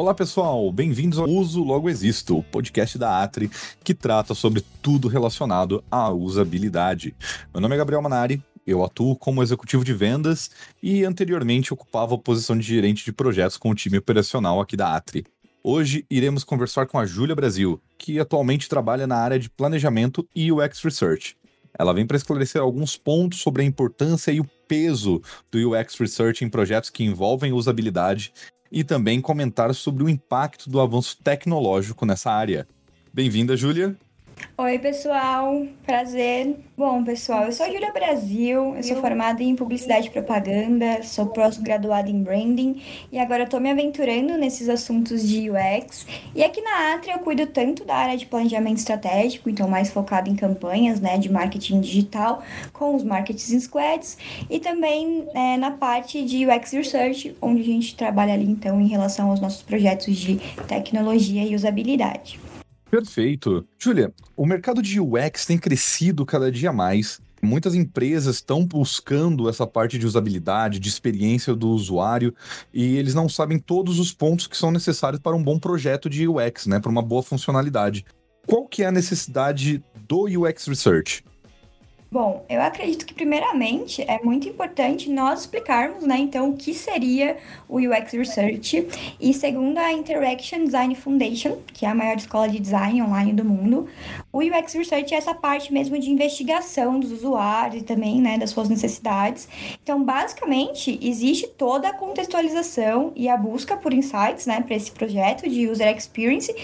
Olá pessoal, bem-vindos ao Uso Logo Existo, o podcast da Atri que trata sobre tudo relacionado à usabilidade. Meu nome é Gabriel Manari, eu atuo como executivo de vendas e anteriormente ocupava a posição de gerente de projetos com o time operacional aqui da Atri. Hoje iremos conversar com a Júlia Brasil, que atualmente trabalha na área de planejamento e UX Research. Ela vem para esclarecer alguns pontos sobre a importância e o peso do UX Research em projetos que envolvem usabilidade e também comentar sobre o impacto do avanço tecnológico nessa área. Bem-vinda, Júlia. Oi, pessoal. Prazer. Bom, pessoal, eu sou a Júlia Brasil, eu sou formada em Publicidade e Propaganda, sou pós-graduada em Branding e agora estou me aventurando nesses assuntos de UX. E aqui na Atria eu cuido tanto da área de planejamento estratégico, então mais focado em campanhas né, de marketing digital com os marketing squads e também é, na parte de UX Research, onde a gente trabalha ali então em relação aos nossos projetos de tecnologia e usabilidade. Perfeito. Júlia, o mercado de UX tem crescido cada dia mais. Muitas empresas estão buscando essa parte de usabilidade, de experiência do usuário, e eles não sabem todos os pontos que são necessários para um bom projeto de UX, né, para uma boa funcionalidade. Qual que é a necessidade do UX Research? Bom, eu acredito que primeiramente é muito importante nós explicarmos, né, então o que seria o UX Research e segundo a Interaction Design Foundation, que é a maior escola de design online do mundo, o UX Research é essa parte mesmo de investigação dos usuários e também, né, das suas necessidades. Então, basicamente, existe toda a contextualização e a busca por insights, né, para esse projeto de user experience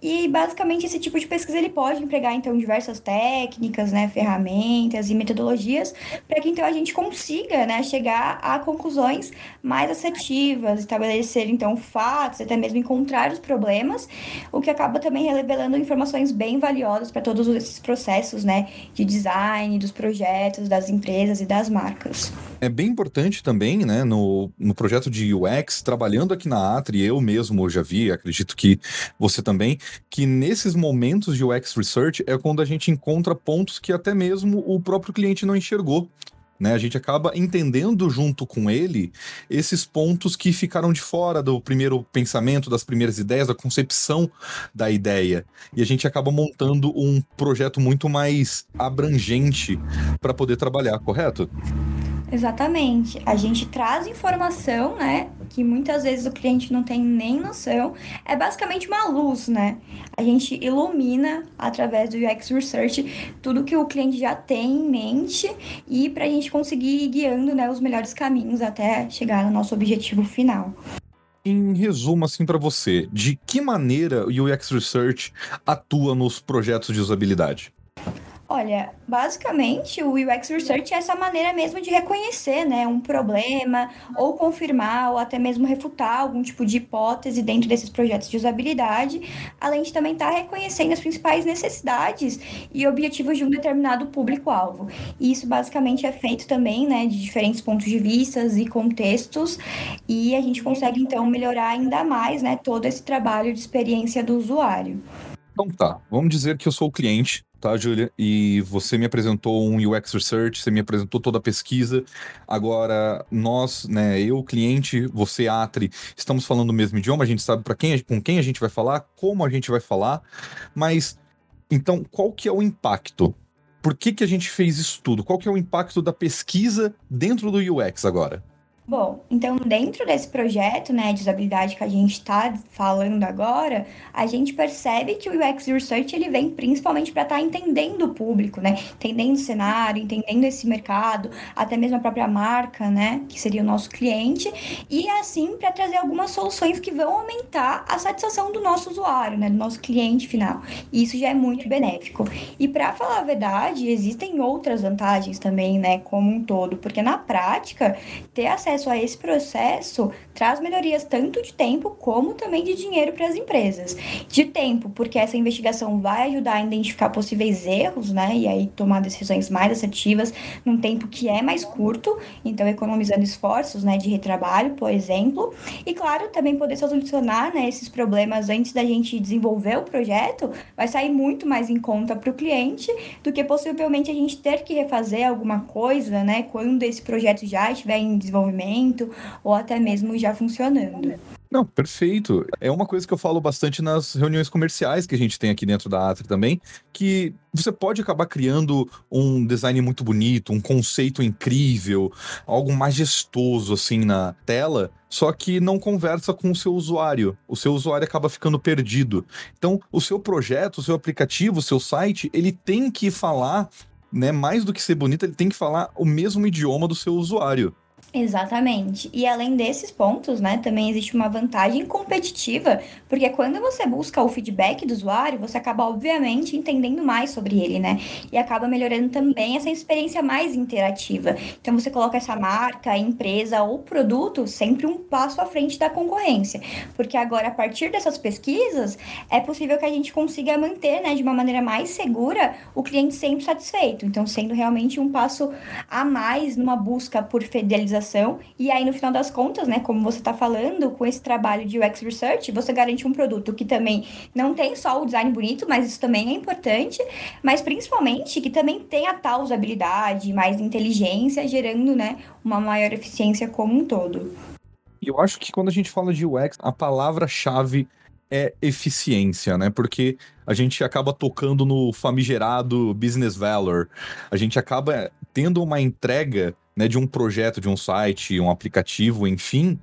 e basicamente esse tipo de pesquisa ele pode empregar então diversas técnicas, né, ferramentas e metodologias para que então a gente consiga né, chegar a conclusões mais assertivas, estabelecer então fatos, até mesmo encontrar os problemas, o que acaba também revelando informações bem valiosas para todos esses processos né, de design, dos projetos, das empresas e das marcas. É bem importante também, né, no, no projeto de UX, trabalhando aqui na Atri, eu mesmo já vi, acredito que você também, que nesses momentos de UX Research é quando a gente encontra pontos que até mesmo o próprio cliente não enxergou. Né, a gente acaba entendendo junto com ele esses pontos que ficaram de fora do primeiro pensamento, das primeiras ideias, da concepção da ideia. E a gente acaba montando um projeto muito mais abrangente para poder trabalhar, correto? Exatamente. A gente traz informação, né, que muitas vezes o cliente não tem nem noção. É basicamente uma luz, né? A gente ilumina através do UX Research tudo que o cliente já tem em mente e para a gente conseguir ir guiando, né, os melhores caminhos até chegar no nosso objetivo final. Em resumo, assim, para você, de que maneira o UX Research atua nos projetos de usabilidade? Olha, basicamente o UX Research é essa maneira mesmo de reconhecer, né, um problema, ou confirmar, ou até mesmo refutar algum tipo de hipótese dentro desses projetos de usabilidade, além de também estar tá reconhecendo as principais necessidades e objetivos de um determinado público-alvo. E isso basicamente é feito também, né, de diferentes pontos de vista e contextos, e a gente consegue então melhorar ainda mais, né, todo esse trabalho de experiência do usuário. Então tá, vamos dizer que eu sou o cliente tá, Júlia? E você me apresentou um UX Research, você me apresentou toda a pesquisa. Agora, nós, né, eu, cliente, você, Atri, estamos falando o mesmo idioma, a gente sabe para quem, com quem a gente vai falar, como a gente vai falar, mas então, qual que é o impacto? Por que, que a gente fez isso tudo? Qual que é o impacto da pesquisa dentro do UX agora? Bom, então dentro desse projeto, né, de usabilidade que a gente está falando agora, a gente percebe que o UX Research ele vem principalmente para estar tá entendendo o público, né, entendendo o cenário, entendendo esse mercado, até mesmo a própria marca, né, que seria o nosso cliente, e assim para trazer algumas soluções que vão aumentar a satisfação do nosso usuário, né, do nosso cliente final. E isso já é muito benéfico. E para falar a verdade, existem outras vantagens também, né, como um todo, porque na prática ter acesso acesso a esse processo traz melhorias tanto de tempo como também de dinheiro para as empresas. De tempo, porque essa investigação vai ajudar a identificar possíveis erros, né? E aí tomar decisões mais assertivas num tempo que é mais curto, então economizando esforços, né, de retrabalho, por exemplo. E claro, também poder solucionar, né, esses problemas antes da gente desenvolver o projeto, vai sair muito mais em conta para o cliente do que possivelmente a gente ter que refazer alguma coisa, né, quando esse projeto já estiver em desenvolvimento ou até mesmo já funcionando. Não, perfeito. É uma coisa que eu falo bastante nas reuniões comerciais que a gente tem aqui dentro da Atri também, que você pode acabar criando um design muito bonito, um conceito incrível, algo majestoso assim na tela, só que não conversa com o seu usuário. O seu usuário acaba ficando perdido. Então, o seu projeto, o seu aplicativo, o seu site, ele tem que falar, né, mais do que ser bonito, ele tem que falar o mesmo idioma do seu usuário. Exatamente. E além desses pontos, né, também existe uma vantagem competitiva, porque quando você busca o feedback do usuário, você acaba obviamente entendendo mais sobre ele, né? E acaba melhorando também essa experiência mais interativa. Então você coloca essa marca, empresa ou produto sempre um passo à frente da concorrência, porque agora a partir dessas pesquisas é possível que a gente consiga manter, né, de uma maneira mais segura o cliente sempre satisfeito. Então sendo realmente um passo a mais numa busca por fidelização e aí, no final das contas, né, como você está falando, com esse trabalho de UX Research, você garante um produto que também não tem só o design bonito, mas isso também é importante, mas principalmente que também tem a tal usabilidade, mais inteligência, gerando, né, uma maior eficiência como um todo. E eu acho que quando a gente fala de UX, a palavra-chave é eficiência, né? Porque a gente acaba tocando no famigerado business valor. A gente acaba tendo uma entrega né, de um projeto, de um site, um aplicativo, enfim,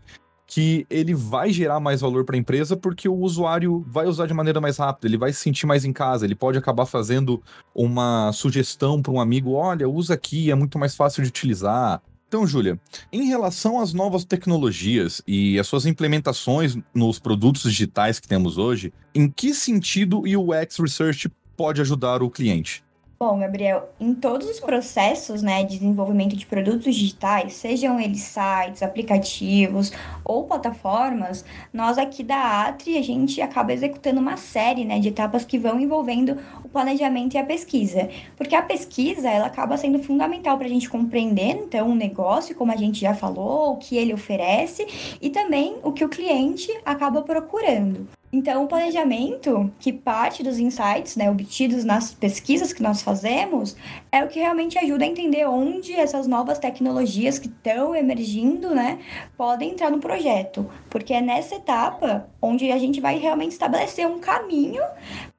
que ele vai gerar mais valor para a empresa porque o usuário vai usar de maneira mais rápida, ele vai se sentir mais em casa, ele pode acabar fazendo uma sugestão para um amigo, olha, usa aqui, é muito mais fácil de utilizar. Então, Júlia, em relação às novas tecnologias e as suas implementações nos produtos digitais que temos hoje, em que sentido o UX Research pode ajudar o cliente? Bom, Gabriel, em todos os processos né, de desenvolvimento de produtos digitais, sejam eles sites, aplicativos ou plataformas, nós aqui da Atri, a gente acaba executando uma série né, de etapas que vão envolvendo o planejamento e a pesquisa. Porque a pesquisa, ela acaba sendo fundamental para a gente compreender, então, o negócio, como a gente já falou, o que ele oferece e também o que o cliente acaba procurando. Então, o planejamento, que parte dos insights né, obtidos nas pesquisas que nós fazemos, é o que realmente ajuda a entender onde essas novas tecnologias que estão emergindo né, podem entrar no projeto. Porque é nessa etapa onde a gente vai realmente estabelecer um caminho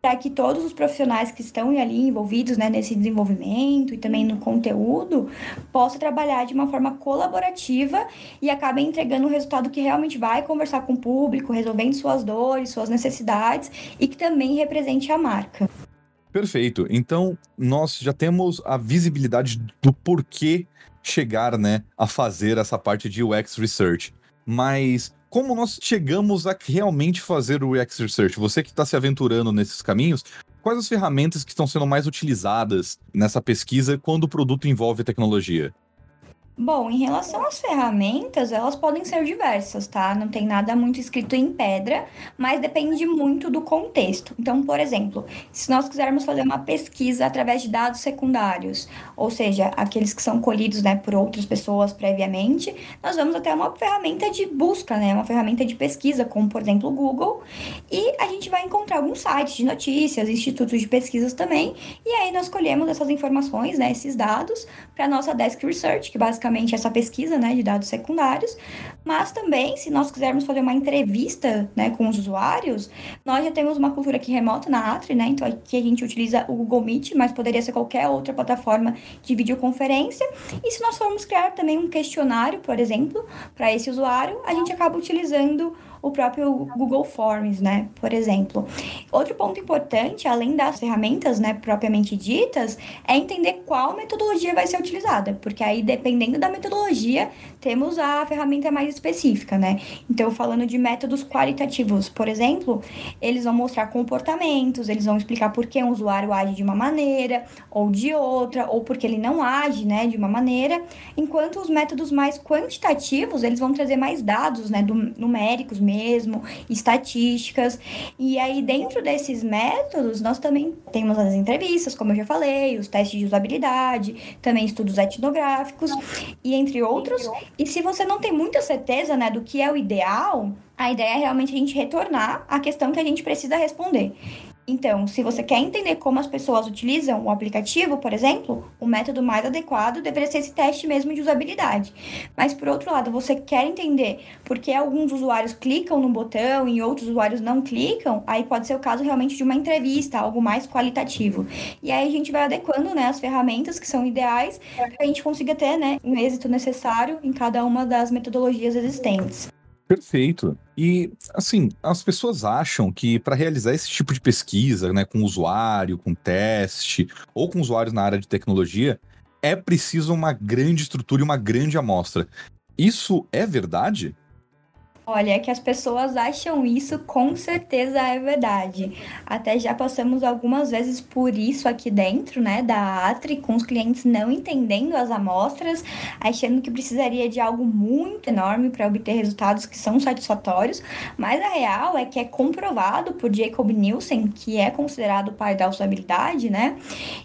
para que todos os profissionais que estão ali envolvidos né, nesse desenvolvimento e também no conteúdo possam trabalhar de uma forma colaborativa e acabem entregando um resultado que realmente vai conversar com o público, resolvendo suas dores, suas necessidades e que também represente a marca. Perfeito. Então, nós já temos a visibilidade do porquê chegar né, a fazer essa parte de UX Research. Mas como nós chegamos a realmente fazer o UX Research? Você que está se aventurando nesses caminhos, quais as ferramentas que estão sendo mais utilizadas nessa pesquisa quando o produto envolve tecnologia? Bom, em relação às ferramentas, elas podem ser diversas, tá? Não tem nada muito escrito em pedra, mas depende muito do contexto. Então, por exemplo, se nós quisermos fazer uma pesquisa através de dados secundários, ou seja, aqueles que são colhidos né, por outras pessoas previamente, nós vamos até uma ferramenta de busca, né? Uma ferramenta de pesquisa, como por exemplo o Google, e a gente vai encontrar alguns sites de notícias, institutos de pesquisas também, e aí nós colhemos essas informações, né, esses dados, para nossa Desk Research, que basicamente basicamente essa pesquisa né, de dados secundários, mas também, se nós quisermos fazer uma entrevista né, com os usuários, nós já temos uma cultura aqui remota na Atri, né? Então aqui a gente utiliza o Google Meet, mas poderia ser qualquer outra plataforma de videoconferência. E se nós formos criar também um questionário, por exemplo, para esse usuário, a gente acaba utilizando o próprio Google Forms, né, por exemplo. Outro ponto importante, além das ferramentas, né, propriamente ditas, é entender qual metodologia vai ser utilizada, porque aí dependendo da metodologia, temos a ferramenta mais específica, né? Então, falando de métodos qualitativos, por exemplo, eles vão mostrar comportamentos, eles vão explicar por que um usuário age de uma maneira ou de outra, ou porque ele não age, né, de uma maneira, enquanto os métodos mais quantitativos, eles vão trazer mais dados, né, do, numéricos mesmo, estatísticas. E aí, dentro desses métodos, nós também temos as entrevistas, como eu já falei, os testes de usabilidade, também estudos etnográficos, e entre outros. E se você não tem muita certeza né, do que é o ideal, a ideia é realmente a gente retornar à questão que a gente precisa responder. Então, se você quer entender como as pessoas utilizam o aplicativo, por exemplo, o método mais adequado deveria ser esse teste mesmo de usabilidade. Mas, por outro lado, você quer entender por que alguns usuários clicam no botão e outros usuários não clicam, aí pode ser o caso realmente de uma entrevista, algo mais qualitativo. E aí a gente vai adequando né, as ferramentas que são ideais para que a gente consiga ter né, um êxito necessário em cada uma das metodologias existentes. Perfeito. E, assim, as pessoas acham que para realizar esse tipo de pesquisa, né, com usuário, com teste, ou com usuários na área de tecnologia, é preciso uma grande estrutura e uma grande amostra. Isso é verdade? Olha, é que as pessoas acham isso, com certeza é verdade. Até já passamos algumas vezes por isso aqui dentro, né, da Atri, com os clientes não entendendo as amostras, achando que precisaria de algo muito enorme para obter resultados que são satisfatórios, mas a real é que é comprovado por Jacob Nielsen, que é considerado o pai da usabilidade, né,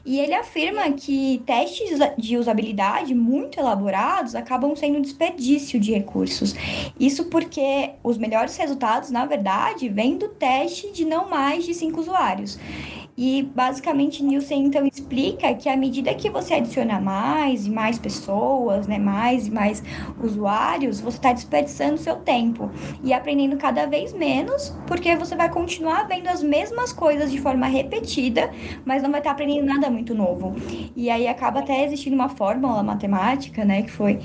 e ele afirma que testes de usabilidade muito elaborados acabam sendo desperdício de recursos. Isso porque os melhores resultados, na verdade, vêm do teste de não mais de cinco usuários. E basicamente Nielsen então explica que à medida que você adiciona mais e mais pessoas, né, mais e mais usuários, você está desperdiçando seu tempo e aprendendo cada vez menos, porque você vai continuar vendo as mesmas coisas de forma repetida, mas não vai estar tá aprendendo nada muito novo. E aí acaba até existindo uma fórmula matemática, né, que foi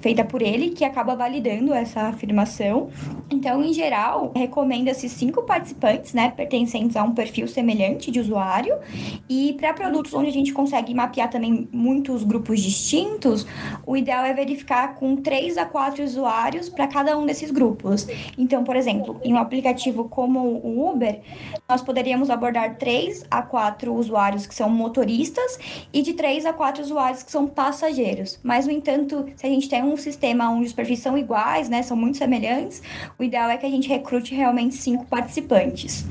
feita por ele, que acaba validando essa afirmação. Então, em geral, recomenda-se cinco participantes, né, pertencentes a um perfil semelhante de usuário. E para produtos onde a gente consegue mapear também muitos grupos distintos, o ideal é verificar com 3 a 4 usuários para cada um desses grupos. Então, por exemplo, em um aplicativo como o Uber, nós poderíamos abordar 3 a 4 usuários que são motoristas e de 3 a 4 usuários que são passageiros. Mas, no entanto, se a gente tem um sistema onde os perfis são iguais, né, são muito semelhantes, o ideal é que a gente recrute realmente cinco participantes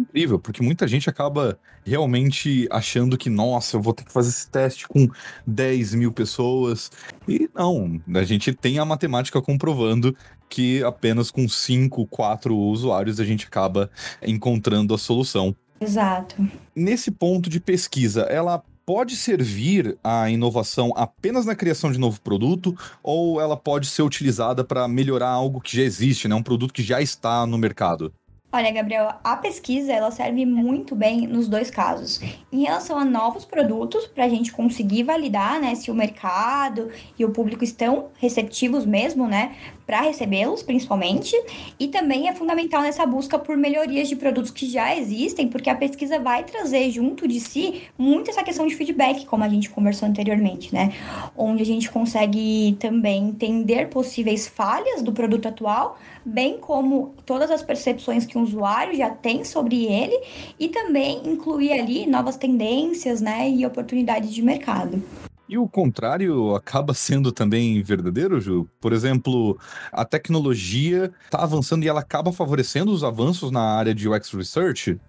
incrível, porque muita gente acaba realmente achando que, nossa, eu vou ter que fazer esse teste com 10 mil pessoas. E não, a gente tem a matemática comprovando que apenas com 5, 4 usuários a gente acaba encontrando a solução. Exato. Nesse ponto de pesquisa, ela pode servir a inovação apenas na criação de novo produto ou ela pode ser utilizada para melhorar algo que já existe, né? um produto que já está no mercado? Olha, Gabriel, a pesquisa ela serve muito bem nos dois casos. Em relação a novos produtos, para a gente conseguir validar né, se o mercado e o público estão receptivos mesmo, né, para recebê-los, principalmente. E também é fundamental nessa busca por melhorias de produtos que já existem, porque a pesquisa vai trazer junto de si muito essa questão de feedback, como a gente conversou anteriormente, né? Onde a gente consegue também entender possíveis falhas do produto atual, bem como todas as percepções que o usuário já tem sobre ele, e também incluir ali novas tendências, né, e oportunidades de mercado. E o contrário acaba sendo também verdadeiro, Ju? Por exemplo, a tecnologia está avançando e ela acaba favorecendo os avanços na área de UX Research?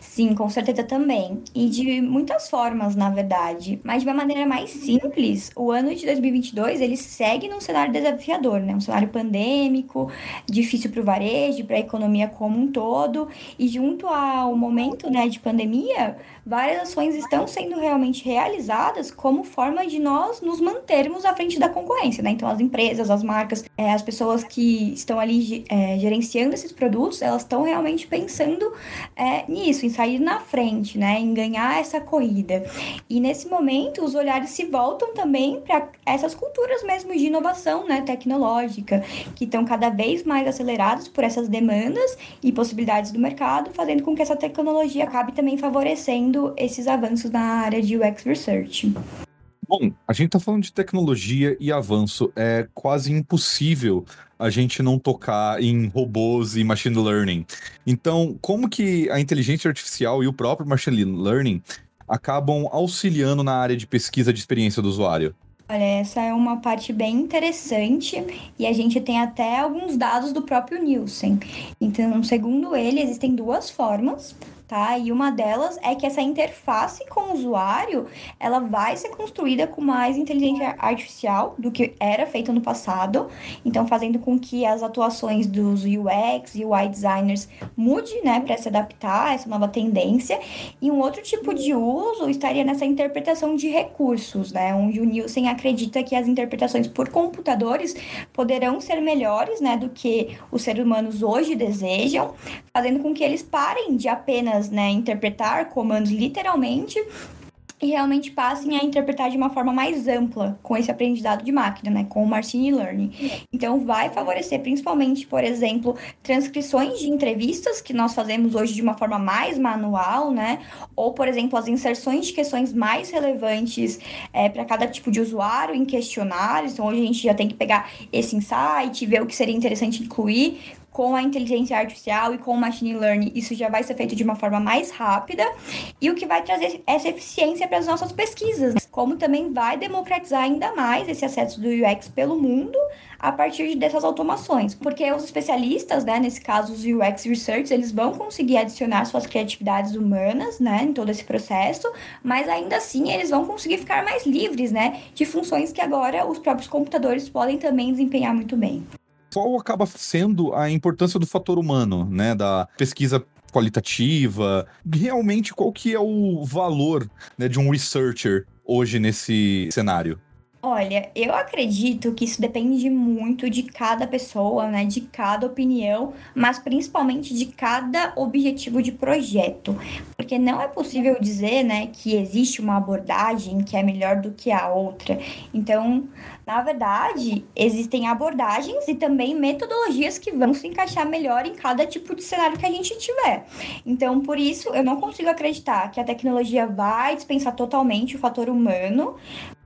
Sim, com certeza também. E de muitas formas, na verdade. Mas de uma maneira mais simples, o ano de 2022 ele segue num cenário desafiador, né? Um cenário pandêmico, difícil para o varejo, para a economia como um todo. E junto ao momento né, de pandemia, várias ações estão sendo realmente realizadas como forma de nós nos mantermos à frente da concorrência, né? Então, as empresas, as marcas, é, as pessoas que estão ali é, gerenciando esses produtos, elas estão realmente pensando é, nisso, em sair na frente, né? Em ganhar essa corrida. E nesse momento, os olhares se voltam também para essas culturas mesmo de inovação, né? Tecnológica, que estão cada vez mais aceleradas por essas demandas e possibilidades do mercado, fazendo com que essa tecnologia acabe também favorecendo esses avanços na área de UX Research. Bom, a gente está falando de tecnologia e avanço. É quase impossível a gente não tocar em robôs e machine learning. Então, como que a inteligência artificial e o próprio machine learning acabam auxiliando na área de pesquisa de experiência do usuário? Olha, essa é uma parte bem interessante e a gente tem até alguns dados do próprio Nielsen. Então, segundo ele, existem duas formas tá? E uma delas é que essa interface com o usuário, ela vai ser construída com mais inteligência artificial do que era feito no passado, então fazendo com que as atuações dos UX e UI designers mude, né, para se adaptar a essa nova tendência. E um outro tipo de uso estaria nessa interpretação de recursos, né, onde o Nielsen acredita que as interpretações por computadores poderão ser melhores, né, do que os seres humanos hoje desejam, fazendo com que eles parem de né, interpretar comandos literalmente e realmente passem a interpretar de uma forma mais ampla com esse aprendizado de máquina, né, com o machine learning. Então vai favorecer principalmente, por exemplo, transcrições de entrevistas que nós fazemos hoje de uma forma mais manual, né, ou por exemplo as inserções de questões mais relevantes é, para cada tipo de usuário em questionários. Então hoje a gente já tem que pegar esse insight, ver o que seria interessante incluir com a inteligência artificial e com o machine learning, isso já vai ser feito de uma forma mais rápida e o que vai trazer essa eficiência para as nossas pesquisas, como também vai democratizar ainda mais esse acesso do UX pelo mundo a partir dessas automações, porque os especialistas, né, nesse caso os UX researchers, eles vão conseguir adicionar suas criatividades humanas, né, em todo esse processo, mas ainda assim eles vão conseguir ficar mais livres, né, de funções que agora os próprios computadores podem também desempenhar muito bem qual acaba sendo a importância do fator humano, né, da pesquisa qualitativa, realmente qual que é o valor né, de um researcher hoje nesse cenário? Olha, eu acredito que isso depende muito de cada pessoa, né? De cada opinião, mas principalmente de cada objetivo de projeto. Porque não é possível dizer, né, que existe uma abordagem que é melhor do que a outra. Então, na verdade, existem abordagens e também metodologias que vão se encaixar melhor em cada tipo de cenário que a gente tiver. Então, por isso, eu não consigo acreditar que a tecnologia vai dispensar totalmente o fator humano,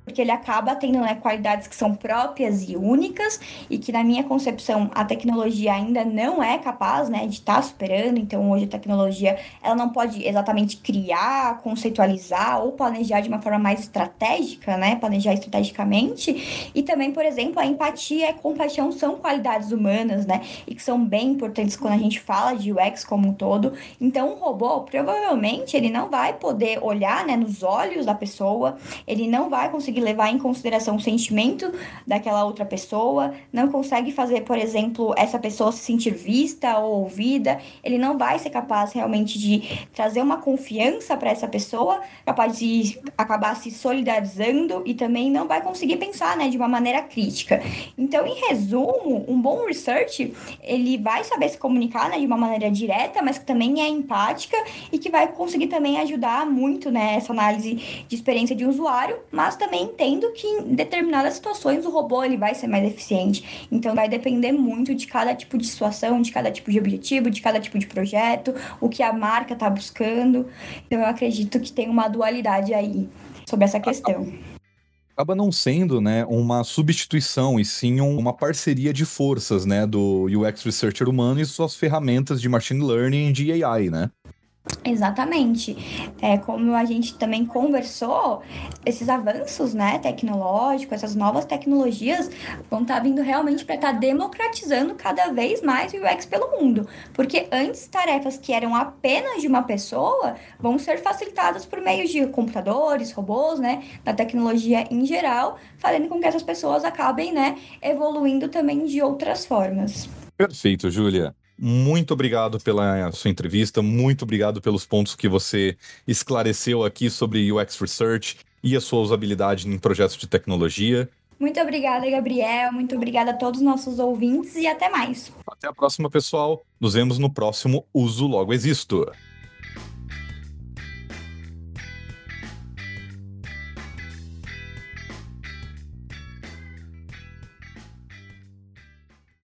porque ele acaba tendo né, qualidades que são próprias e únicas e que na minha concepção a tecnologia ainda não é capaz né, de estar tá superando. Então hoje a tecnologia ela não pode exatamente criar, conceitualizar ou planejar de uma forma mais estratégica, né, planejar estrategicamente. E também, por exemplo, a empatia e a compaixão são qualidades humanas, né, e que são bem importantes quando a gente fala de UX como um todo. Então um robô provavelmente ele não vai poder olhar né, nos olhos da pessoa, ele não vai conseguir levar em consideração o sentimento daquela outra pessoa, não consegue fazer, por exemplo, essa pessoa se sentir vista ou ouvida, ele não vai ser capaz realmente de trazer uma confiança para essa pessoa, capaz de acabar se solidarizando e também não vai conseguir pensar, né, de uma maneira crítica. Então, em resumo, um bom research, ele vai saber se comunicar, né, de uma maneira direta, mas que também é empática e que vai conseguir também ajudar muito, né, essa análise de experiência de usuário, mas também entendo que em determinadas situações o robô ele vai ser mais eficiente. Então vai depender muito de cada tipo de situação, de cada tipo de objetivo, de cada tipo de projeto, o que a marca está buscando. Então eu acredito que tem uma dualidade aí sobre essa questão acaba não sendo, né, uma substituição e sim uma parceria de forças, né, do UX researcher humano e suas ferramentas de machine learning e de AI, né? Exatamente. É, como a gente também conversou, esses avanços né, tecnológicos, essas novas tecnologias vão estar tá vindo realmente para estar tá democratizando cada vez mais o UX pelo mundo. Porque antes tarefas que eram apenas de uma pessoa vão ser facilitadas por meio de computadores, robôs, né, da tecnologia em geral, fazendo com que essas pessoas acabem né, evoluindo também de outras formas. Perfeito, Júlia. Muito obrigado pela sua entrevista, muito obrigado pelos pontos que você esclareceu aqui sobre UX Research e a sua usabilidade em projetos de tecnologia. Muito obrigada, Gabriel. Muito obrigada a todos os nossos ouvintes e até mais. Até a próxima, pessoal. Nos vemos no próximo Uso Logo Existo.